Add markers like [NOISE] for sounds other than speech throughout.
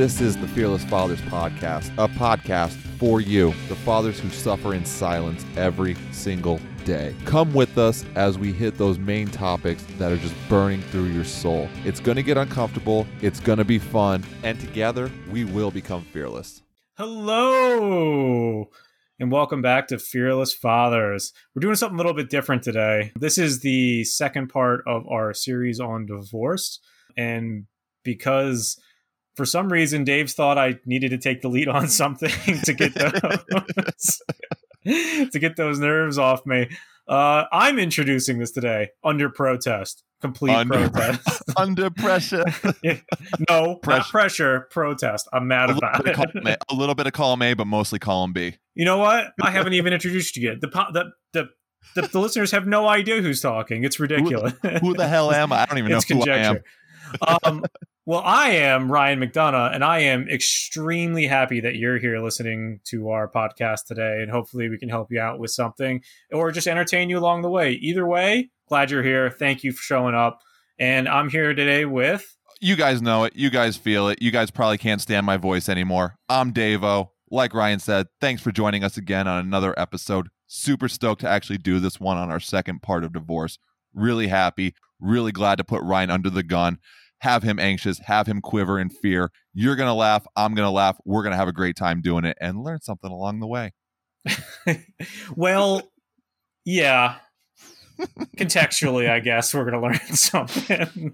This is the Fearless Fathers Podcast, a podcast for you, the fathers who suffer in silence every single day. Come with us as we hit those main topics that are just burning through your soul. It's going to get uncomfortable, it's going to be fun, and together we will become fearless. Hello, and welcome back to Fearless Fathers. We're doing something a little bit different today. This is the second part of our series on divorce, and because for some reason Dave's thought I needed to take the lead on [LAUGHS] something to get those [LAUGHS] [LAUGHS] to get those nerves off me. Uh, I'm introducing this today under protest, complete Under- protest. Under pressure. no, Pressure. not pressure, protest. I'm mad a, about it. column A, a little bit of column A, but mostly column B. You know what? I haven't even introduced you yet. The po- the the, the, the listeners have no idea who's talking. It's ridiculous. Who the hell am I? I don't even know who I am. Um, well, I am Ryan McDonough, and I am extremely happy that you're here listening to our podcast today. And hopefully, we can help you out with something or just entertain you along the way. Either way, glad you're here. Thank you for showing up. And I'm here today with You guys know it. You guys feel it. You guys probably can't stand my voice anymore. I'm Davo. Like Ryan said, thanks for joining us again on another episode. Super stoked to actually do this one on our second part of divorce. Really happy. Really glad to put Ryan under the gun. Have him anxious, have him quiver in fear. You're going to laugh. I'm going to laugh. We're going to have a great time doing it and learn something along the way. [LAUGHS] well, yeah. Contextually, I guess we're going to learn [LAUGHS] something.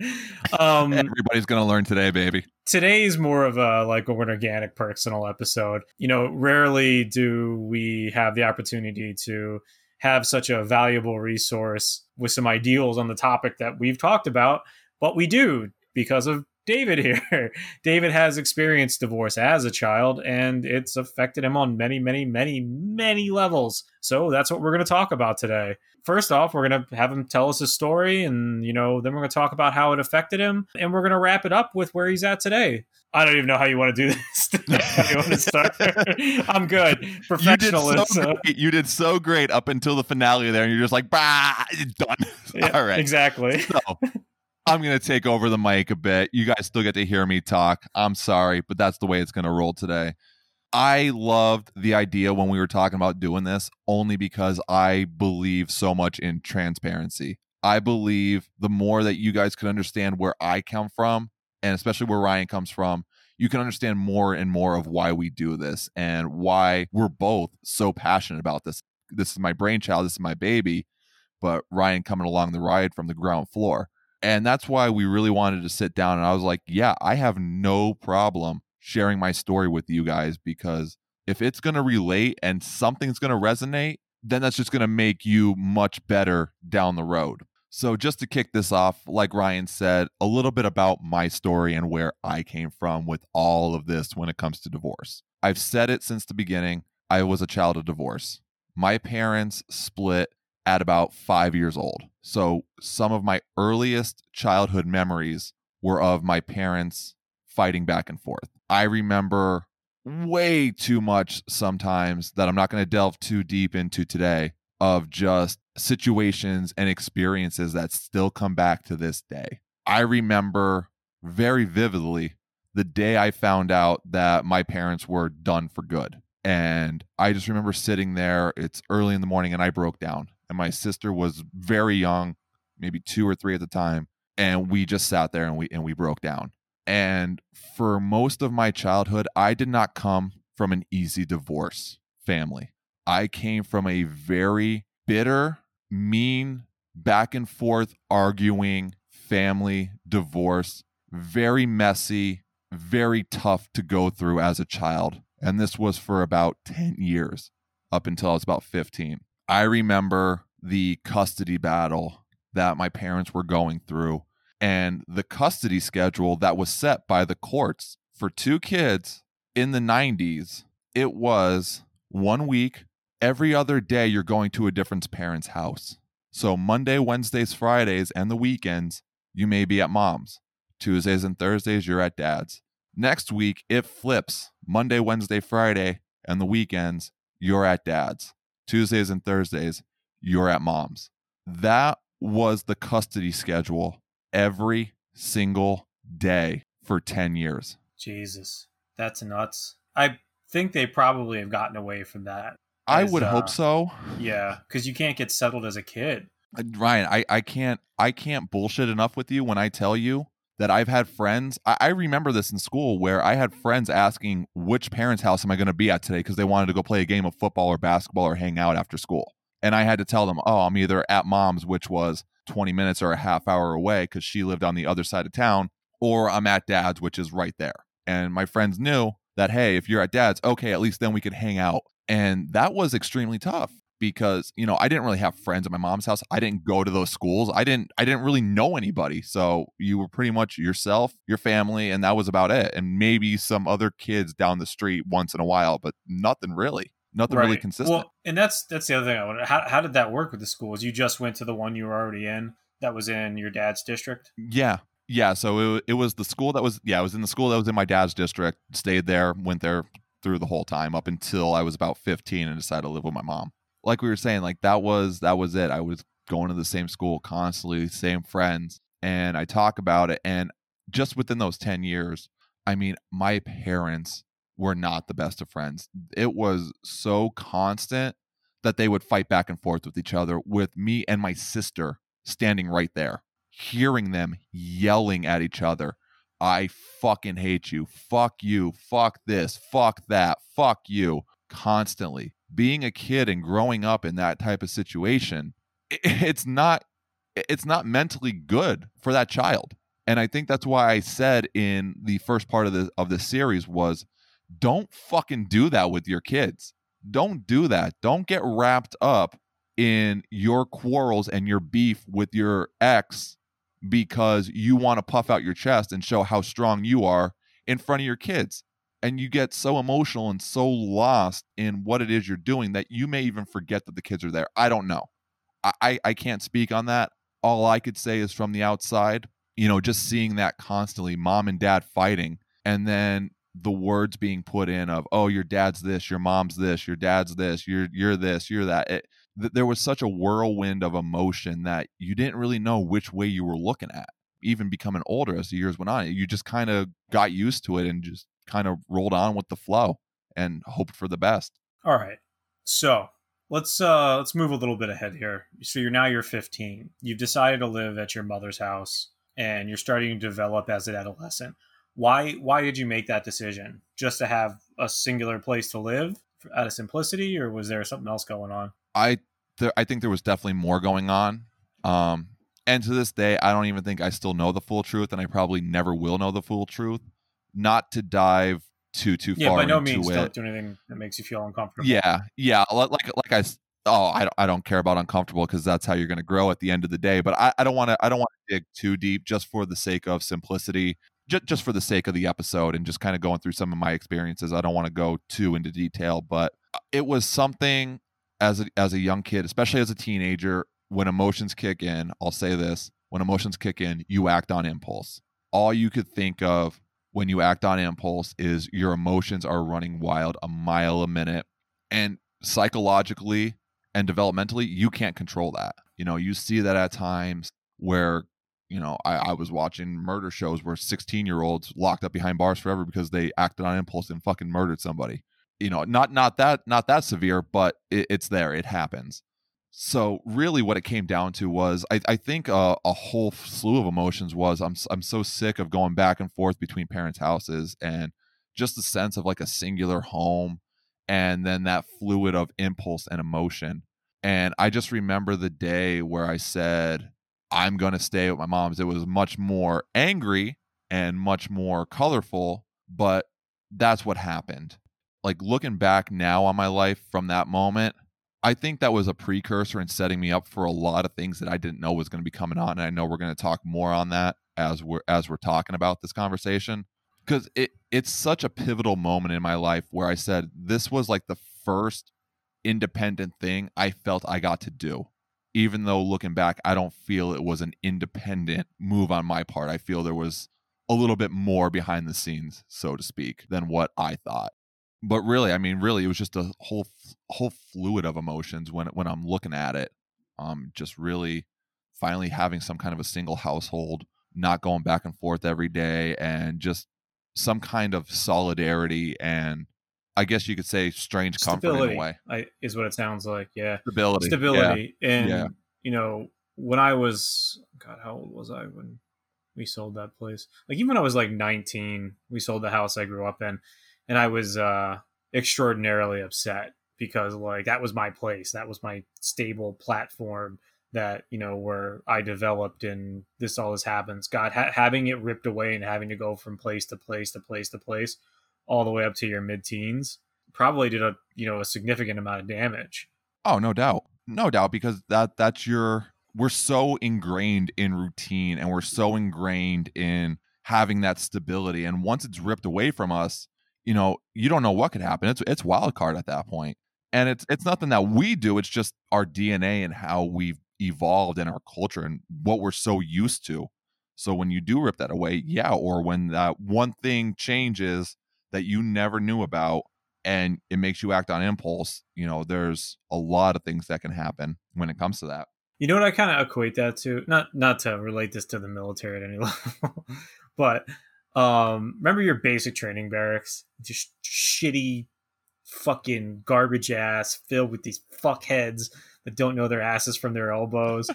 Um, Everybody's going to learn today, baby. Today is more of a like an organic personal episode you know rarely do we have the opportunity to have such a valuable resource with some ideals on the topic that we've talked about but we do because of david here. [LAUGHS] David has experienced divorce as a child and it's affected him on many many many many levels. So that's what we're going to talk about today. First off we're going to have him tell us his story and you know then we're going to talk about how it affected him and we're going to wrap it up with where he's at today. I don't even know how you want to do [LAUGHS] this. How [LAUGHS] you want to start? I'm good. You did, professionalism so uh, great. you did so great up until the finale there, and you're just like, bah, done. Yeah, All right. exactly. So I'm going to take over the mic a bit. You guys still get to hear me talk. I'm sorry, but that's the way it's going to roll today. I loved the idea when we were talking about doing this only because I believe so much in transparency. I believe the more that you guys can understand where I come from, and especially where Ryan comes from, you can understand more and more of why we do this and why we're both so passionate about this. This is my brainchild, this is my baby, but Ryan coming along the ride from the ground floor. And that's why we really wanted to sit down. And I was like, yeah, I have no problem sharing my story with you guys because if it's going to relate and something's going to resonate, then that's just going to make you much better down the road. So, just to kick this off, like Ryan said, a little bit about my story and where I came from with all of this when it comes to divorce. I've said it since the beginning. I was a child of divorce. My parents split at about five years old. So some of my earliest childhood memories were of my parents fighting back and forth. I remember way too much sometimes that I'm not going to delve too deep into today of just situations and experiences that still come back to this day. I remember very vividly the day I found out that my parents were done for good. And I just remember sitting there, it's early in the morning, and I broke down. And my sister was very young, maybe two or three at the time. And we just sat there and we and we broke down. And for most of my childhood, I did not come from an easy divorce family. I came from a very bitter, mean, back and forth arguing family divorce, very messy, very tough to go through as a child. And this was for about 10 years up until I was about 15. I remember the custody battle that my parents were going through and the custody schedule that was set by the courts for two kids in the 90s. It was one week, every other day, you're going to a different parent's house. So Monday, Wednesdays, Fridays, and the weekends, you may be at mom's. Tuesdays and Thursdays, you're at dad's. Next week, it flips Monday, Wednesday, Friday, and the weekends, you're at dad's. Tuesdays and Thursdays, you're at mom's. That was the custody schedule every single day for 10 years. jesus That's nuts. I think they probably have gotten away from that. I would uh, hope so. Yeah, because you can't get settled as a kid. Uh, Ryan, I, I can't I can't bullshit enough with you when I tell you that I've had friends. I, I remember this in school where I had friends asking which parents' house am I going to be at today because they wanted to go play a game of football or basketball or hang out after school. And I had to tell them, oh, I'm either at mom's, which was 20 minutes or a half hour away because she lived on the other side of town, or I'm at dad's, which is right there. And my friends knew that, hey, if you're at dad's, okay, at least then we could hang out. And that was extremely tough because you know I didn't really have friends at my mom's house. I didn't go to those schools. I didn't I didn't really know anybody. So you were pretty much yourself, your family, and that was about it. And maybe some other kids down the street once in a while, but nothing really. Nothing really consistent. Well, and that's that's the other thing I wonder. How how did that work with the schools? You just went to the one you were already in that was in your dad's district. yeah. Yeah, so it, it was the school that was yeah, it was in the school that was in my dad's district. Stayed there, went there through the whole time up until I was about 15 and decided to live with my mom. Like we were saying, like that was that was it. I was going to the same school constantly, same friends, and I talk about it and just within those 10 years, I mean, my parents were not the best of friends. It was so constant that they would fight back and forth with each other with me and my sister standing right there, hearing them yelling at each other. I fucking hate you. Fuck you. Fuck this. Fuck that. Fuck you. Constantly. Being a kid and growing up in that type of situation, it's not it's not mentally good for that child. And I think that's why I said in the first part of the of the series was don't fucking do that with your kids. Don't do that. Don't get wrapped up in your quarrels and your beef with your ex because you want to puff out your chest and show how strong you are in front of your kids. And you get so emotional and so lost in what it is you're doing that you may even forget that the kids are there. I don't know. I, I, I can't speak on that. All I could say is from the outside, you know, just seeing that constantly, mom and dad fighting, and then the words being put in of, oh, your dad's this, your mom's this, your dad's this, you're you're this, you're that. It, th- there was such a whirlwind of emotion that you didn't really know which way you were looking at. Even becoming older as the years went on, you just kind of got used to it and just kind of rolled on with the flow and hoped for the best. All right. So let's uh let's move a little bit ahead here. So you're now you're 15. You've decided to live at your mother's house and you're starting to develop as an adolescent. Why why did you make that decision? Just to have a singular place to live out of simplicity or was there something else going on? I th- I think there was definitely more going on. Um, and to this day, I don't even think I still know the full truth, and I probably never will know the full truth. Not to dive too too Yeah, far by no means it. don't do anything that makes you feel uncomfortable. Yeah, yeah. Like like I oh I don't, I don't care about uncomfortable because that's how you're going to grow at the end of the day. But I, I don't want to I don't want to dig too deep just for the sake of simplicity, just just for the sake of the episode and just kind of going through some of my experiences. I don't want to go too into detail, but uh, it was something as a, as a young kid, especially as a teenager, when emotions kick in. I'll say this: when emotions kick in, you act on impulse. All you could think of when you act on impulse is your emotions are running wild a mile a minute. And psychologically and developmentally you can't control that. You know you see that at times where you know i, I was watching murder shows where 16 year olds locked up behind bars forever because they acted on impulse and fucking murdered somebody. You know not not that not that severe but it, it's there. It happens so really what it came down to was i, I think uh, a whole slew of emotions was I'm, I'm so sick of going back and forth between parents houses and just the sense of like a singular home and then that fluid of impulse and emotion. And i just remember the day where i said i'm going to stay with my mom's. It was much more angry and much more colorful but that's what happened. Like looking back now on my life from that moment I think that was a precursor in setting me up for a lot of things that I didn't know was going to be coming on, and I know we're going to talk more on that as we're as we're talking about this conversation because it it's such a pivotal moment in my life where I said this was like the first independent thing I felt I got to do. Even though looking back, I don't feel it was an independent move on my part. I feel there was a little bit more behind the scenes, so to speak, than what I thought but really i mean really it was just a whole whole fluid of emotions when when i'm looking at it um just really finally having some kind of a single household not going back and forth every day and just some kind of solidarity and I guess you could say strange comfort Stability in a way. I, is what it sounds like. Yeah, Stability. stability. And Yeah. you know, when I was God, how old was I when we sold that place? Like even when I was like 19, we sold the house I grew up in, and I was uh extraordinarily upset because like that was my place, that was my stable platform that you know where I developed and this all this happens. God, ha- having it ripped away and having to go from place to place to place to place, all the way up to your mid-teens, probably did a you know a significant amount of damage. Oh, no doubt. No doubt because that that's your we're so ingrained in routine and we're so ingrained in having that stability and once it's ripped away from us, you know, you don't know what could happen. It's it's wild card at that point. And it's it's nothing that we do, it's just our DNA and how we've evolved in our culture and what we're so used to. So when you do rip that away, yeah, or when that one thing changes that you never knew about and it makes you act on impulse, you know, there's a lot of things that can happen when it comes to that. You know what I kind of equate that to? Not not to relate this to the military at any [LAUGHS] level, but um, remember your basic training barracks, just shitty, fucking garbage ass, filled with these fuckheads that don't know their asses from their elbows.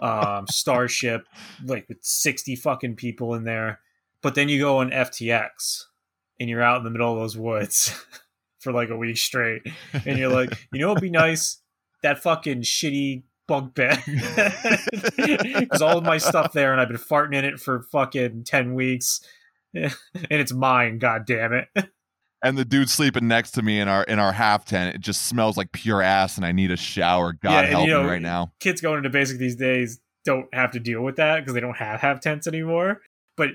um, [LAUGHS] Starship, like with sixty fucking people in there, but then you go on FTX, and you're out in the middle of those woods [LAUGHS] for like a week straight, and you're like, you know, it'd be nice? That fucking shitty bunk bed. [LAUGHS] Because all of my stuff there and I've been farting in it for fucking 10 weeks [LAUGHS] and it's mine god damn it [LAUGHS] And the dude sleeping next to me in our in our half tent, it just smells like pure ass, and I need a shower. God Yeah, and, help you know, me right now. kids going into basic these days don't have to deal with that because they don't have half tents anymore but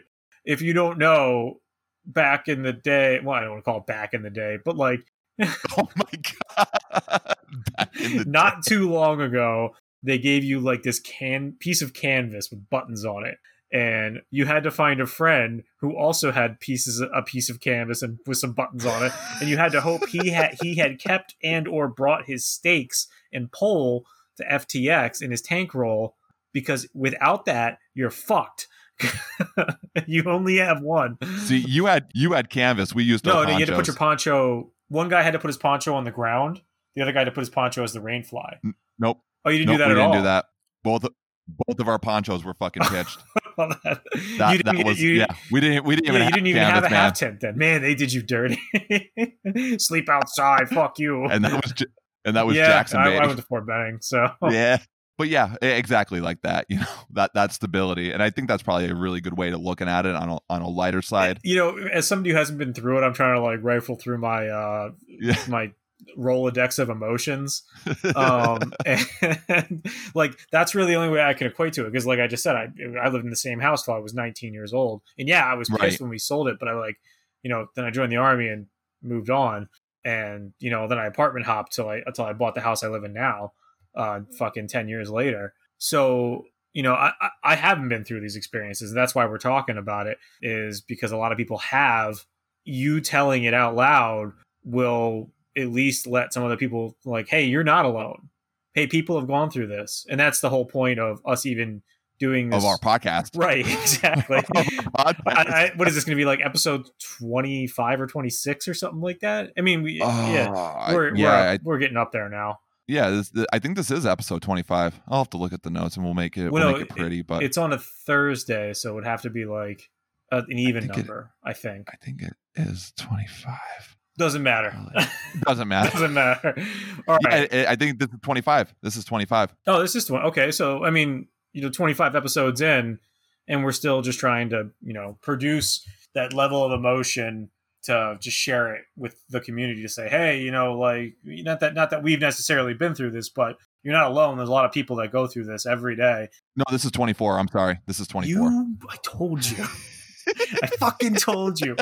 if you don't know back in the day well I don't want to call it back in the day but like [LAUGHS] Oh my god! Back in the not too long ago they gave you like this can piece of canvas with buttons on it and you had to find a friend who also had pieces a piece of canvas and with some buttons on it and you had to hope he had he had kept and or brought his stakes and pole to FTX in his tank roll because without that you're fucked [LAUGHS] you only have one See, you had you had canvas. We used no, no, you had to put your poncho. One guy had to put his poncho on the ground. The other guy had to put his poncho as the rain fly. Nope. Oh, you didn't nope, do that we at didn't all. do that. Both both of our ponchos were fucking pitched. [LAUGHS] [LAUGHS] That- That, you didn't, that was you, yeah. We didn't we didn't yeah, even you have didn't even have a man. half tent then. Man, they did you dirty. [LAUGHS] Sleep outside. Fuck you. And that was and that was yeah, Jackson I. I went to Fort Benning, so yeah [LAUGHS] but yeah exactly like that you know that that stability and i think that's probably a really good way to looking at it on a, on a lighter side you know, as somebody who hasn't been through it, I'm trying to like rifle through my uh yeah my Rolodex of emotions. [LAUGHS] um and [LAUGHS] like that's really the only way i can equate to it because like i just said i i lived in the same house till i was 19 years old and yeah i was pissed Right. when we sold it but i like you know then i joined the army and moved on and you know then i apartment hopped till i until i bought the house i live in now uh fucking 10 years later so you know I, I i haven't been through these experiences and that's why we're talking about it is because a lot of people have you telling it out loud will at least let some other people like hey you're not alone hey people have gone through this and that's the whole point of us even doing this [LAUGHS] of our podcast right exactly our I. I, what is this going to be like episode 25 or 26 or something like that i mean we ah, yeah Oh, we're yeah, we're, I, we're getting up there now yeah. This, th- I think this is episode twenty-five. I'll have to look at the notes and we'll make it. Well, We'll no, make it pretty, but it's on a thursday so it would have to be like a, an even think it- number i think I think it is twenty-five. Doesn't matter oh, [LAUGHS] Doesn't matter. doesn't matter all Yeah, I, I think this is twenty-five. This is twenty-five. Oh, this is one. Okay, so I mean, you know, 25 episodes in, and we're still just trying to, you know, produce that level of emotion to just share it with the community to say, hey, you know, like not that not that we've necessarily been through this, but you're not alone. There's a lot of people that go through this every day. No, this is twenty-four. I'm sorry. This is twenty-four. You, I told you. [LAUGHS] [LAUGHS] I fucking told you.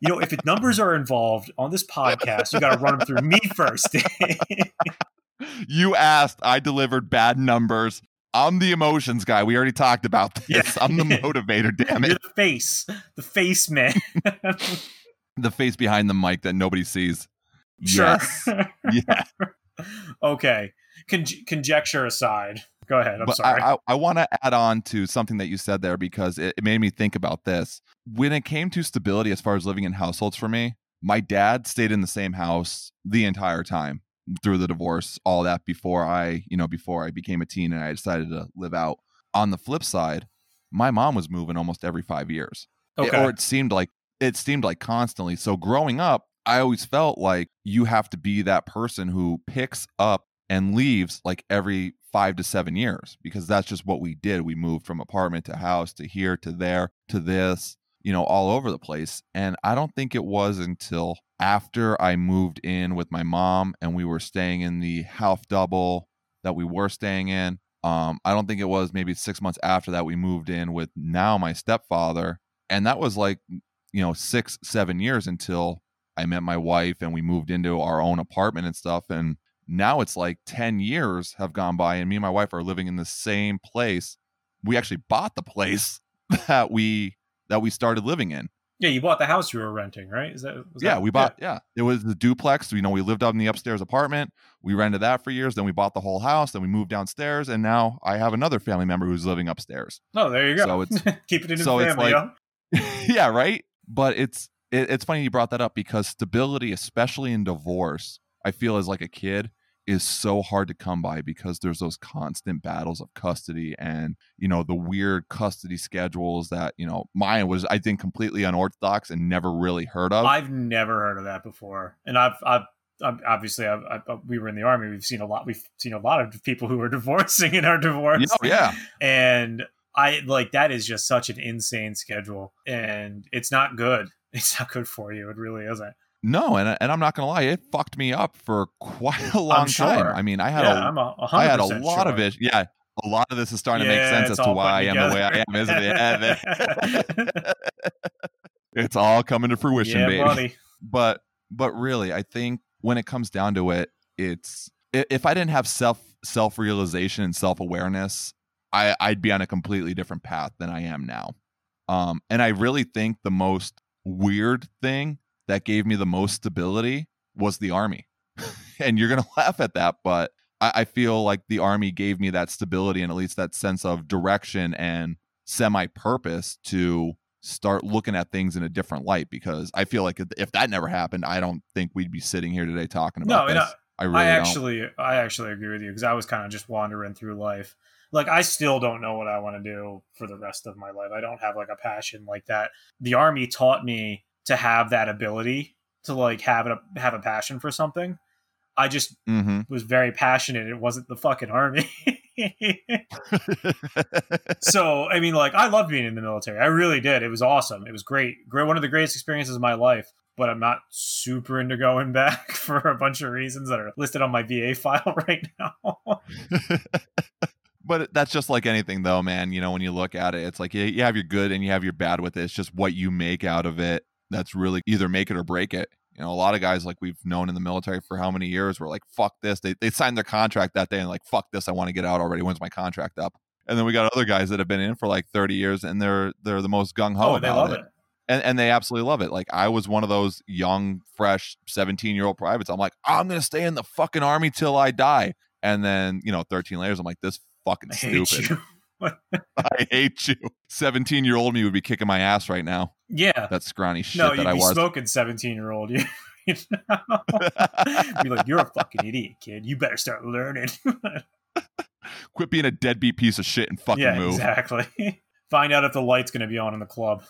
You know, if it, numbers are involved on this podcast, you got to run them through me first. [LAUGHS] you asked. I delivered bad numbers. I'm the emotions guy. We already talked about [LAUGHS] this. Yeah. I'm the motivator. Damn You're it. the face, the face man. The face behind the mic that nobody sees. Sure. Yes. Yeah. okay. Con- conjecture aside, Go ahead. I'm but sorry. I, I, I want to add on to something that you said there because it, it made me think about this. When it came to stability, as far as living in households for me, my dad stayed in the same house the entire time through the divorce, all that before I, you know, before I became a teen and I decided to live out. On the flip side, my mom was moving almost every five years. It- or it seemed like it seemed like constantly. So growing up, I always felt like you have to be that person who picks up and leaves like every five to seven years because that's just what we did. We moved from apartment to house to here to there to this, you know, all over the place. And I don't think it was until after I moved in with my mom and we were staying in the half double that we were staying in. Um, I don't think it was maybe six months after that we moved in with now my stepfather. And that was like, you know, six, seven years until I met my wife and we moved into our own apartment and stuff. And now it's like 10 years have gone by and me and my wife are living in the same place. We actually bought the place [LAUGHS] that we that we started living in. yeah, you bought the house you were renting, right? Is that? Was yeah, that- we bought yeah. It was the duplex. You know, we lived up in the upstairs apartment. We rented that for years. Then we bought the whole house. Then we moved downstairs, and now I have another family member who's living upstairs. Oh, there you go. So it's- [LAUGHS] keep it in the so it's family. like- [LAUGHS] yeah, right. But it's it, it's funny you brought that up because stability, especially in divorce, I feel as like a kid is so hard to come by because there's those constant battles of custody and you know the weird custody schedules that you know mine was I think completely unorthodox and never really heard of. I've never heard of that before, and I've, I've, obviously, I've, I've, uh, we were in the army. We've seen a lot. We've seen a lot of people who are [LAUGHS] divorcing in our divorce. Oh, yeah. and I like that is just such an insane schedule, and it's not good. [LAUGHS] It's not good for you. It really isn't. No, and and I'm not gonna lie, it fucked me up for [LAUGHS] quite a long sure. time. I mean, I had yeah, a I'm a, a I had a 100% lot of it. Yeah, a lot of this is starting to make sense as to why I am the way I am, isn't it? together. [LAUGHS] it's all coming to fruition, yeah, baby. buddy. But but really, I think when it comes down to it, it's if I didn't have self self realization and self awareness, I I'd be on a completely different path than I am now. Um, and I really think the most weird thing that gave me the most stability was the army. [LAUGHS] and you're gonna [LAUGHS] laugh at that, but I, I feel like the army gave me that stability and at least that sense of direction and semi purpose to start looking at things in a different light because I feel like if, if that never happened, I don't think we'd be sitting here today talking about and uh, this. I, really I don't. actually, I actually agree with you because I was kind of just wandering through life. Like I still don't know what I want to do for the rest of my life. I don't have like a passion like that. The army taught me to have that ability to like have a have a passion for something. I just hmm was very passionate. It wasn't the fucking army. [LAUGHS] so I mean, like I loved being in the military. I really did. It was awesome. It was great. Great. One of the greatest experiences of my life. But I'm not super into going [LAUGHS] back for a bunch of reasons that are listed on my VA [LAUGHS] file right now. but that's just like anything though man you know when you look at it it's like you, you have your good and you have your bad with it it's just what you make out of it that's really either make it or break it you know a lot of guys like we've known in the military for how many years were like fuck this they, they signed their contract that day and like fuck this i want to get out already when's my contract up and then we got other guys that have been in for like 30 years and they're they're the most gung-ho oh, they love it it. and, and they absolutely love it. Like I was one of those young, fresh, 17 year old privates. I'm like, I'm gonna stay in the fucking army till I die. And then, you know, 13 layers, I'm like, this fucking stupid. I hate you. 17 year old me would be kicking my ass right now. Yeah. That scrawny shit no, that you'd I be was. smoking 17 year old. You [LAUGHS] you know? be like, you're a fucking idiot, kid. You better start learning. [LAUGHS] Quit being a deadbeat piece of shit and fucking yeah, move. exactly. [LAUGHS] Find out if the light's going to be on in the club.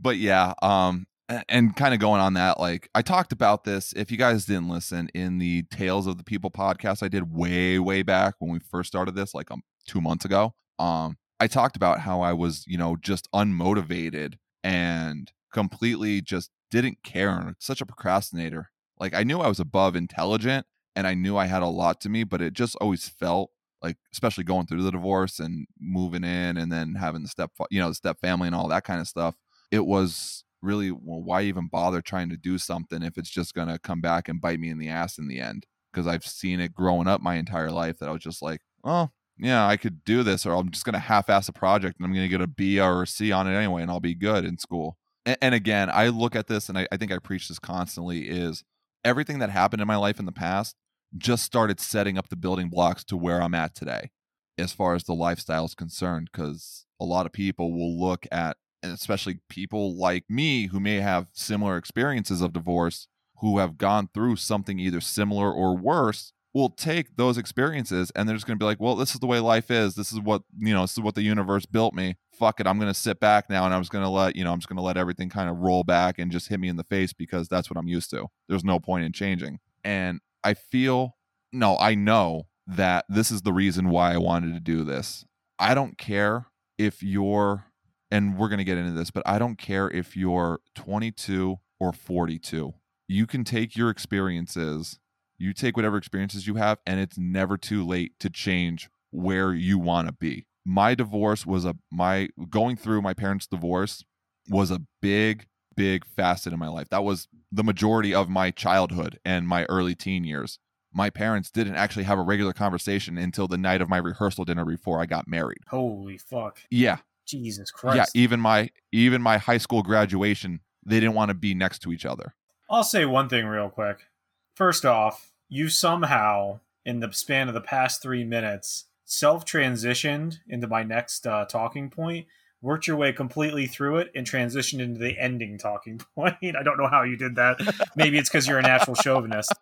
but yeah, um, and kind of going on that, like I talked about this. If you guys didn't listen in the Tales of the People podcast I did way, way back when we first started this, like um, two months ago, um, I talked about how I was, you know, just unmotivated and completely just didn't care. and Such a procrastinator. Like I knew I was above intelligent and I knew I had a lot to me, but it just always felt like, especially going through the divorce and moving in and then having the step, you know, the step family and all that kind of stuff. It was really, well, why even bother trying to do something if it's just going to come back and bite me in the ass in the end? Because I've seen it growing up my entire life that I was just like, oh, yeah, I could do this, or I'm just going to half ass a project and I'm going to get a B or a C on it anyway, and I'll be good in school. And, and again, I look at this and I, I think I preach this constantly is everything that happened in my life in the past just started setting up the building blocks to where I'm at today as far as the lifestyle is concerned because a lot of people will look at and especially people like me who may have similar experiences of divorce who have gone through something either similar or worse will take those experiences and they're just going to be like well this is the way life is. This is what you know this is what the universe built me. Fuck it. I'm going to sit back now and i'm just going to let you know i'm just going to let everything kind of roll back and just hit me in the face because that's what i'm used to. There's no point in changing. And i feel no i know that this is the reason why i wanted to do this. I don't care if you're and we're going to get into this but i don't care if you're 22 or 42 you can take your experiences you take whatever experiences you have and it's never too late to change where you want to be my divorce was a my going through my parents divorce was a big big facet in my life that was the majority of my childhood and my early teen years my parents didn't actually have a regular conversation until the night of my rehearsal dinner before i got married Holy fuck. yeah Jesus Christ. yeah even my even my high school graduation they didn't want to be next to each other I'll say one thing real quick. First off, you somehow, in the span of the past three minutes, self transitioned into my next uh, talking point, worked your way completely through it, and transitioned into the ending talking [LAUGHS] point. I don't know how you did that. Maybe it's because you're a natural chauvinist.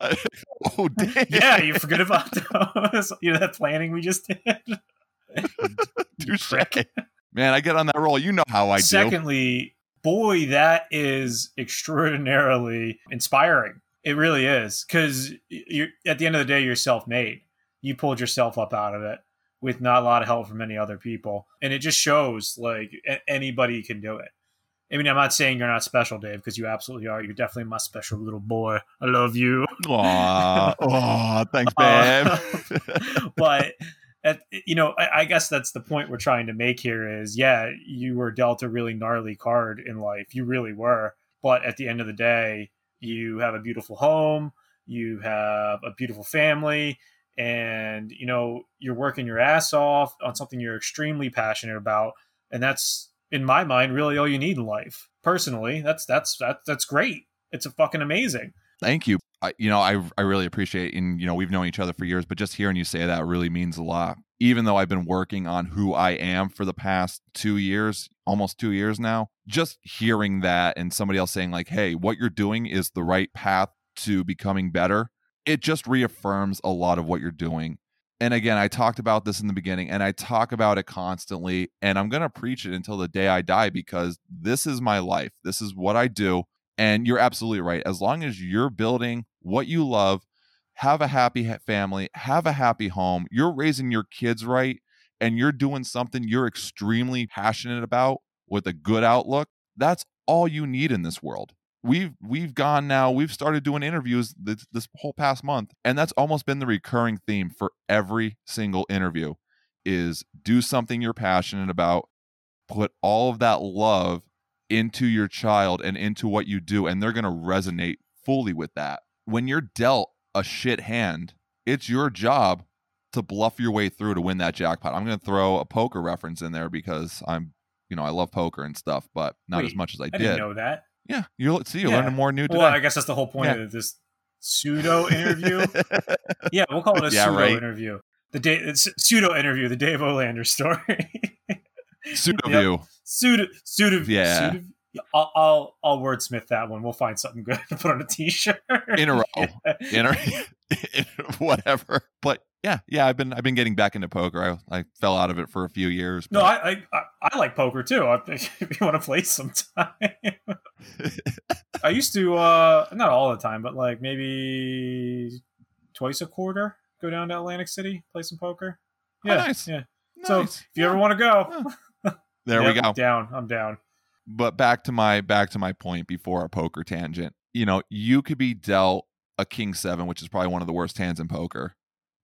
[LAUGHS] oh damn. Yeah, you forget about those. [LAUGHS] You know that planning we just did. Touche. man i get on that roll you know how i do Secondly, boy, that is extraordinarily inspiring. It really is because you're at the end of the day, you're self-made. You pulled yourself up out of it with not a lot of help from any other people, and it just shows like a- anybody can do it. I mean, I'm not saying you're not special, Dave, because you absolutely are. You're definitely my special little boy. I love you. Aw, [LAUGHS] aw, thanks, Uh, babe. [LAUGHS] [LAUGHS] but at, you know I, I guess that's the point we're trying to make here is yeah you were dealt a really gnarly card in life you really were but at the end of the day you have a beautiful home you have a beautiful family and you know you're working your ass off on something you're extremely passionate about and that's in my mind really all you need in life personally that's that's that, that's great it's a fucking amazing Thank you. I, you know, I I really appreciate, and you know, we've known each other for years, but just hearing you say that really means a lot. Even though I've been working on who I am for the past two years, almost two years now, just hearing that and somebody else saying like, "Hey, what you're doing is the right path to becoming better," it just reaffirms a lot of what you're doing. And again, I talked about this in the beginning, and I talk about it constantly, and I'm gonna preach it until the day I die because this is my life. This is what I do. And you're absolutely right. As long as you're building what you love, have a happy family, have a happy home, you're raising your kids right, and you're doing something you're extremely passionate about with a good outlook, that's all you need in this world. We've we've gone now, we've started doing interviews this, this whole past month, and that's almost been the recurring theme for every single interview is do something you're passionate about, put all of that love into your child and into what you do and they're going to resonate fully with that when you're dealt a shit hand it's your job to bluff your way through to win that jackpot i'm going to throw a poker reference in there because i'm you know i love poker and stuff but not as much as i, i did didn't know that yeah you're see you're Yeah. learning more new today well i guess that's the whole point Yeah. of this pseudo interview [LAUGHS] Yeah, we'll call it a Yeah, pseudo right. interview. The day it's uh, pseudo interview, the Dave Olander story. [LAUGHS] pseudo Yep. view pseudo pseudo Yeah. pseudo- I'll, I'll I'll wordsmith that one. We'll find something good [LAUGHS] to put on a t-shirt. in a row [LAUGHS] in a, [LAUGHS] whatever but yeah yeah i've been i've been getting back into poker i, I fell out of it for a few years No, but- I, I I- I like poker too. I, if you want to play sometime, I used to uh not all the time, but like maybe twice a quarter go down to Atlantic City play some poker. Oh, Yeah, nice. yeah. So if you ever want to go, there Yep, we go Down, I'm down. But back to my back to my point before our poker tangent you know you could be dealt a king seven which is probably one of the worst hands in poker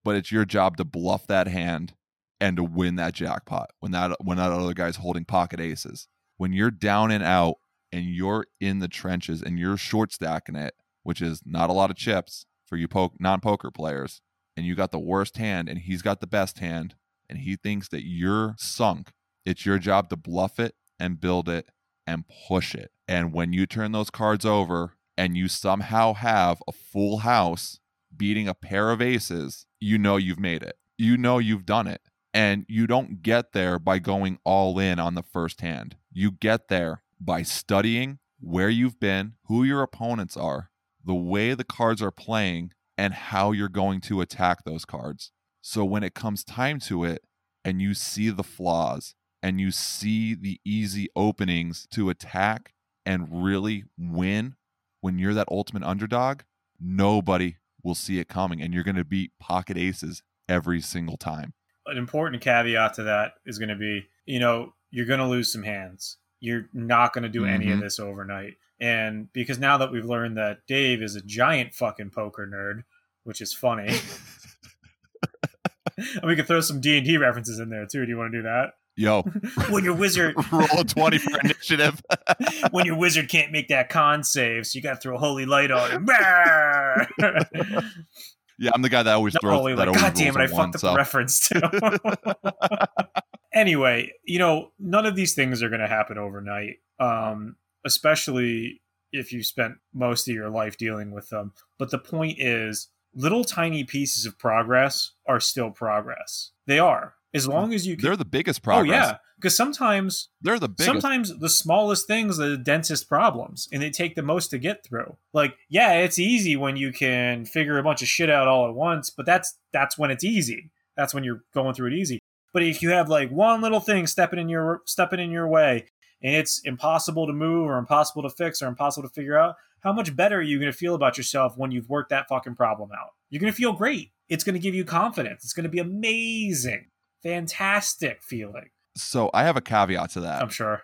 but it's your job to bluff that hand and to win that jackpot when that when that other guy's holding pocket aces. When you're down and out and you're in the trenches and you're short stacking it which is not a lot of chips for you po- non-poker players and you got the worst hand and he's got the best hand and he thinks that you're sunk it's your job to bluff it and build it and push it. And when you turn those cards over and you somehow have a full house, beating a pair of aces, you know you've made it. You know you've done it. And you don't get there by going all in on the first hand. You get there by studying where you've been, who your opponents are, the way the cards are playing, and how you're going to attack those cards. So when it comes time to it and you see the flaws and you see the easy openings to attack and really win when you're that ultimate underdog, nobody will see it coming and you're going to beat pocket aces every single time. An important caveat to that is going to be, you know, you're going to lose some hands. You're not going to do mm-hmm. any of mm-hmm. this overnight. And because now that we've learned that Dave is a giant fucking poker nerd, which is funny. [LAUGHS] [LAUGHS] and we could throw some D&D references in there too. Do you want to do that? Yo. [LAUGHS] when your wizard [LAUGHS] roll a 20 for initiative. [LAUGHS] when your wizard can't make that con save, so you got to throw a holy light on him. yeah, I'm the guy that always Not throws holy that. God damn it, I one, fucked so. up the reference too. anyway, you know, none of these things are going to happen overnight. Um, especially if you spent most of your life dealing with them. But the point is, little tiny pieces of progress are still progress. They are as long as you can, they're the biggest progress. Oh yeah, because sometimes they're the biggest. Sometimes the smallest things are the densest problems, and they take the most to get through. Like yeah, it's easy when you can figure a bunch of shit out all at once, but that's that's when it's easy. That's when you're going through it easy. But if you have like one little thing stepping in your stepping in your way, and it's impossible to move or impossible to fix or impossible to figure out, how much better are you going to feel about yourself when you've worked that fucking problem out? You're going to feel great. It's going to give you confidence. It's going to be amazing fantastic feeling. So I have a caveat to that. I'm sure.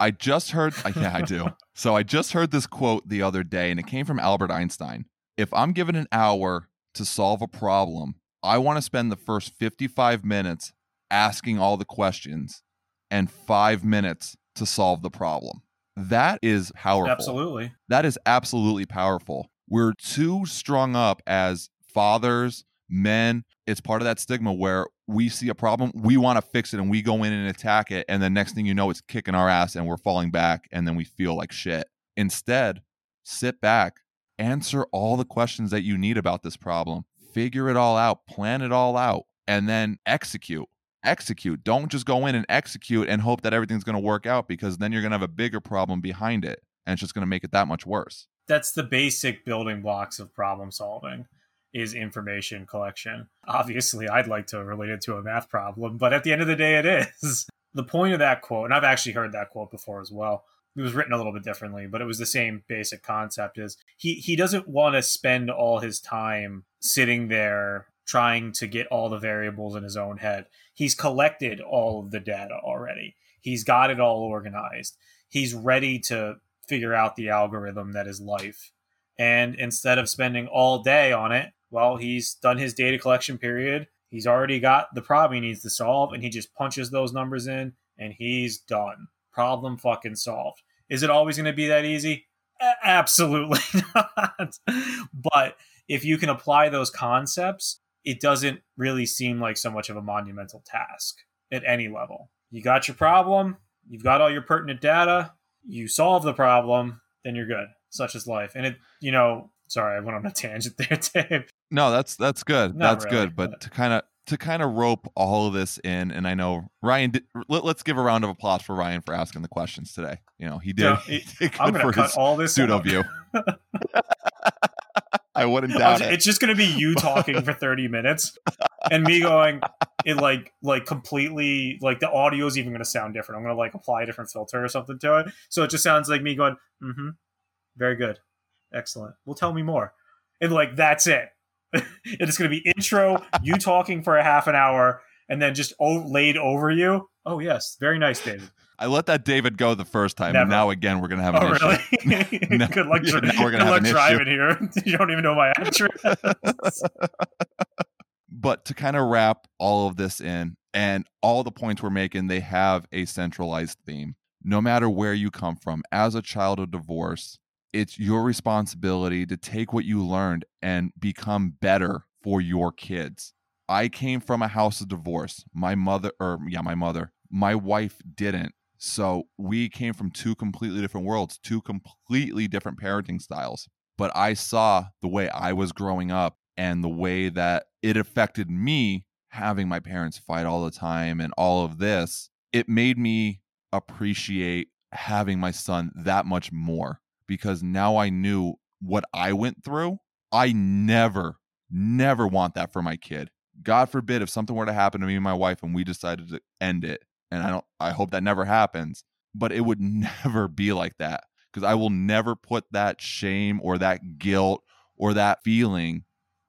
I just heard, yeah, I do. [LAUGHS] so I just heard this quote the other day, and it came from Albert Einstein. If I'm given an hour to solve a problem, I want to spend the first 55 minutes asking all the questions and five minutes to solve the problem. That is powerful. Absolutely. That is absolutely powerful. We're too strung up as fathers, men. It's part of that stigma where we see a problem, we want to fix it and we go in and attack it. And the next thing you know, it's kicking our ass and we're falling back and then we feel like shit. Instead, sit back, answer all the questions that you need about this problem, figure it all out, plan it all out, and then execute. Execute. Don't just go in and execute and hope that everything's going to work out because then you're going to have a bigger problem behind it and it's just going to make it that much worse. That's the basic building blocks of problem solving is information collection. Obviously, I'd like to relate it to a math problem, but at the end of the day, it is. [LAUGHS] The point of that quote, and I've actually heard that quote before as well. It was written a little bit differently, but it was the same basic concept is he he doesn't want to spend all his time sitting there trying to get all the variables in his own head. He's collected all of the data already. He's got it all organized. He's ready to figure out the algorithm that is life. And instead of spending all day on it, well, he's done his data collection period. He's already got the problem he needs to solve, and he just punches those numbers in, and he's done. Problem fucking solved. Is it always going to be that easy? A- absolutely [LAUGHS] not. but if you can apply those concepts, it doesn't really seem like so much of a monumental task at any level. You got your problem, you've got all your pertinent data, you solve the problem, then you're good. Such is life. And it, you know, sorry, I went on a tangent [LAUGHS] there, Dave. No, that's that's good. Not that's really, good. But, but to kind of to kind of rope all of this in, and I know Ryan. Did, let, us give a round of applause for Ryan for asking the questions today. You know, he did. Yeah, [LAUGHS] he, he I'm going to cut all this pseudo view. [LAUGHS] I wouldn't doubt it. It's just going to be you talking for [LAUGHS] 30 minutes and me going it like like completely like the audio is even going to sound different. I'm going to like apply a different filter or something to it. So it just sounds like me going, "Mm-hmm. Very good. Excellent. Well, tell me more." And like that's it. [LAUGHS] it's going to be intro, you talking for a half an hour, and then just o- laid over you. Oh yes, very nice, David. I let that David go the first time, Never. and now again we're gonna have oh, an oh, issue. Really? [LAUGHS] [LAUGHS] no, good luck, yeah, now we're gonna good luck driving here. you don't even know my address. but to kind of wrap all of this in, and all the points we're making, they have a centralized theme. No matter where you come from, as a child of divorce, it's your responsibility to take what you learned and become better for your kids. I came from a house of divorce. My mother, or yeah, my mother, my wife didn't. So we came from two completely different worlds, two completely different parenting styles. But I saw the way I was growing up and the way that it affected me having my parents fight all the time and all of this, it made me appreciate having my son that much more because now I knew what I went through. I never, never want that for my kid. God forbid if something were to happen to me and my wife and we decided to end it. And I don't, I hope that never happens, but it would [LAUGHS] never be like that because I will never put that shame or that guilt or that feeling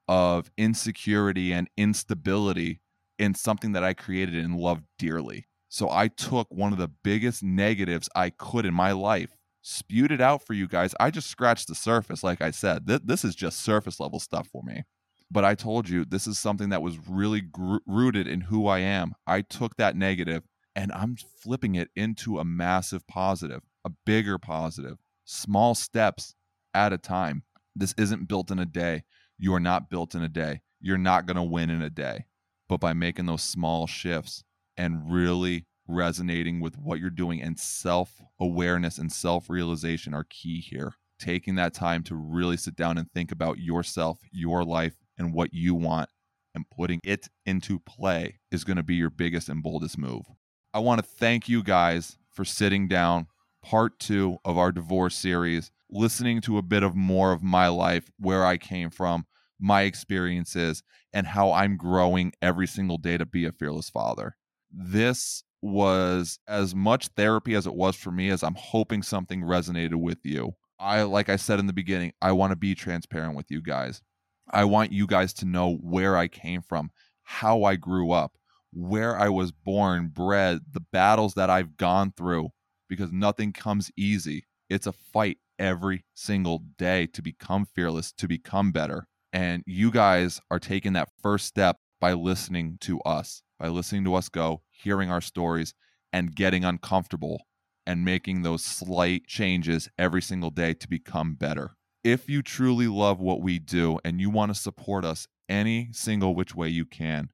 of insecurity and instability in something that I created and loved dearly. So I took one of the biggest negatives I could in my life, spewed it out for you guys. I just scratched the surface, like I said. Th- this is just surface level stuff for me. But I told you this is something that was really gr- rooted in who I am. I took that negative and I'm flipping it into a massive positive, a bigger positive, small steps at a time. This isn't built in a day. You are not built in a day. You're not going to win in a day. But by making those small shifts, and really resonating with what you're doing and self awareness and self realization are key here. Taking that time to really sit down and think about yourself, your life, and what you want, and putting it into play is going to be your biggest and boldest move. I want to thank you guys for sitting down, part two of our divorce series, listening to a bit of more of my life, where I came from, my experiences, and how I'm growing every single day to be a fearless father this was as much therapy as it was for me as I'm hoping something resonated with you. I like I said in the beginning, I want to be transparent with you guys. I want you guys to know where I came from, how I grew up, where I was born, bred, the battles that I've gone through because nothing comes easy. It's a fight every single day to become fearless, to become better. And you guys are taking that first step by listening to us by listening to us go, hearing our stories, and getting uncomfortable and making those slight changes every single day to become better. If you truly love what we do and you want to support us any single which way you can,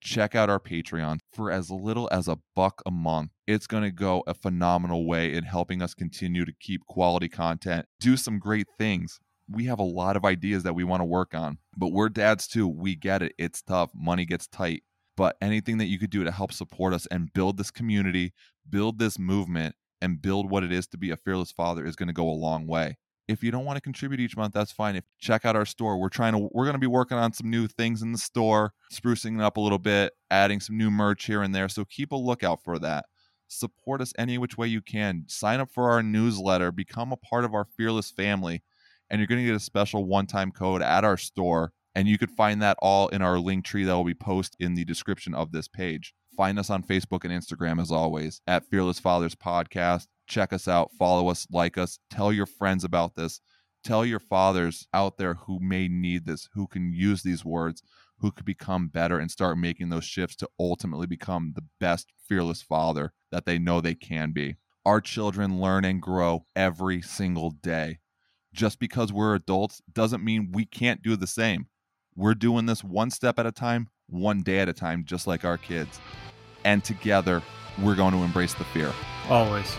check out our Patreon for as little as a buck a month. It's going to go a phenomenal way in helping us continue to keep quality content, do some great things. We have a lot of ideas that we want to work on, but we're dads too. We get it. It's tough. Money gets tight but anything that you could do to help support us and build this community, build this movement, and build what it is to be a fearless father is going to go a long way. If you don't want to contribute each month, that's fine. If check out our store, we're trying to we're going to be working on some new things in the store, sprucing it up a little bit, adding some new merch here and there. So keep a lookout for that. Support us any which way you can. Sign up for our newsletter, become a part of our fearless family, and you're going to get a special one-time code at our store and you could find that all in our Linktree that will be posted in the description of this page. Find us on Facebook and Instagram as always at Fearless Fathers Podcast. Check us out, follow us, like us, tell your friends about this. Tell your fathers out there who may need this, who can use these words, who could become better and start making those shifts to ultimately become the best fearless father that they know they can be. Our children learn and grow every single day. Just because we're adults doesn't mean we can't do the same. We're doing this one step at a time, one day at a time, just like our kids. And together, we're going to embrace the fear. Always.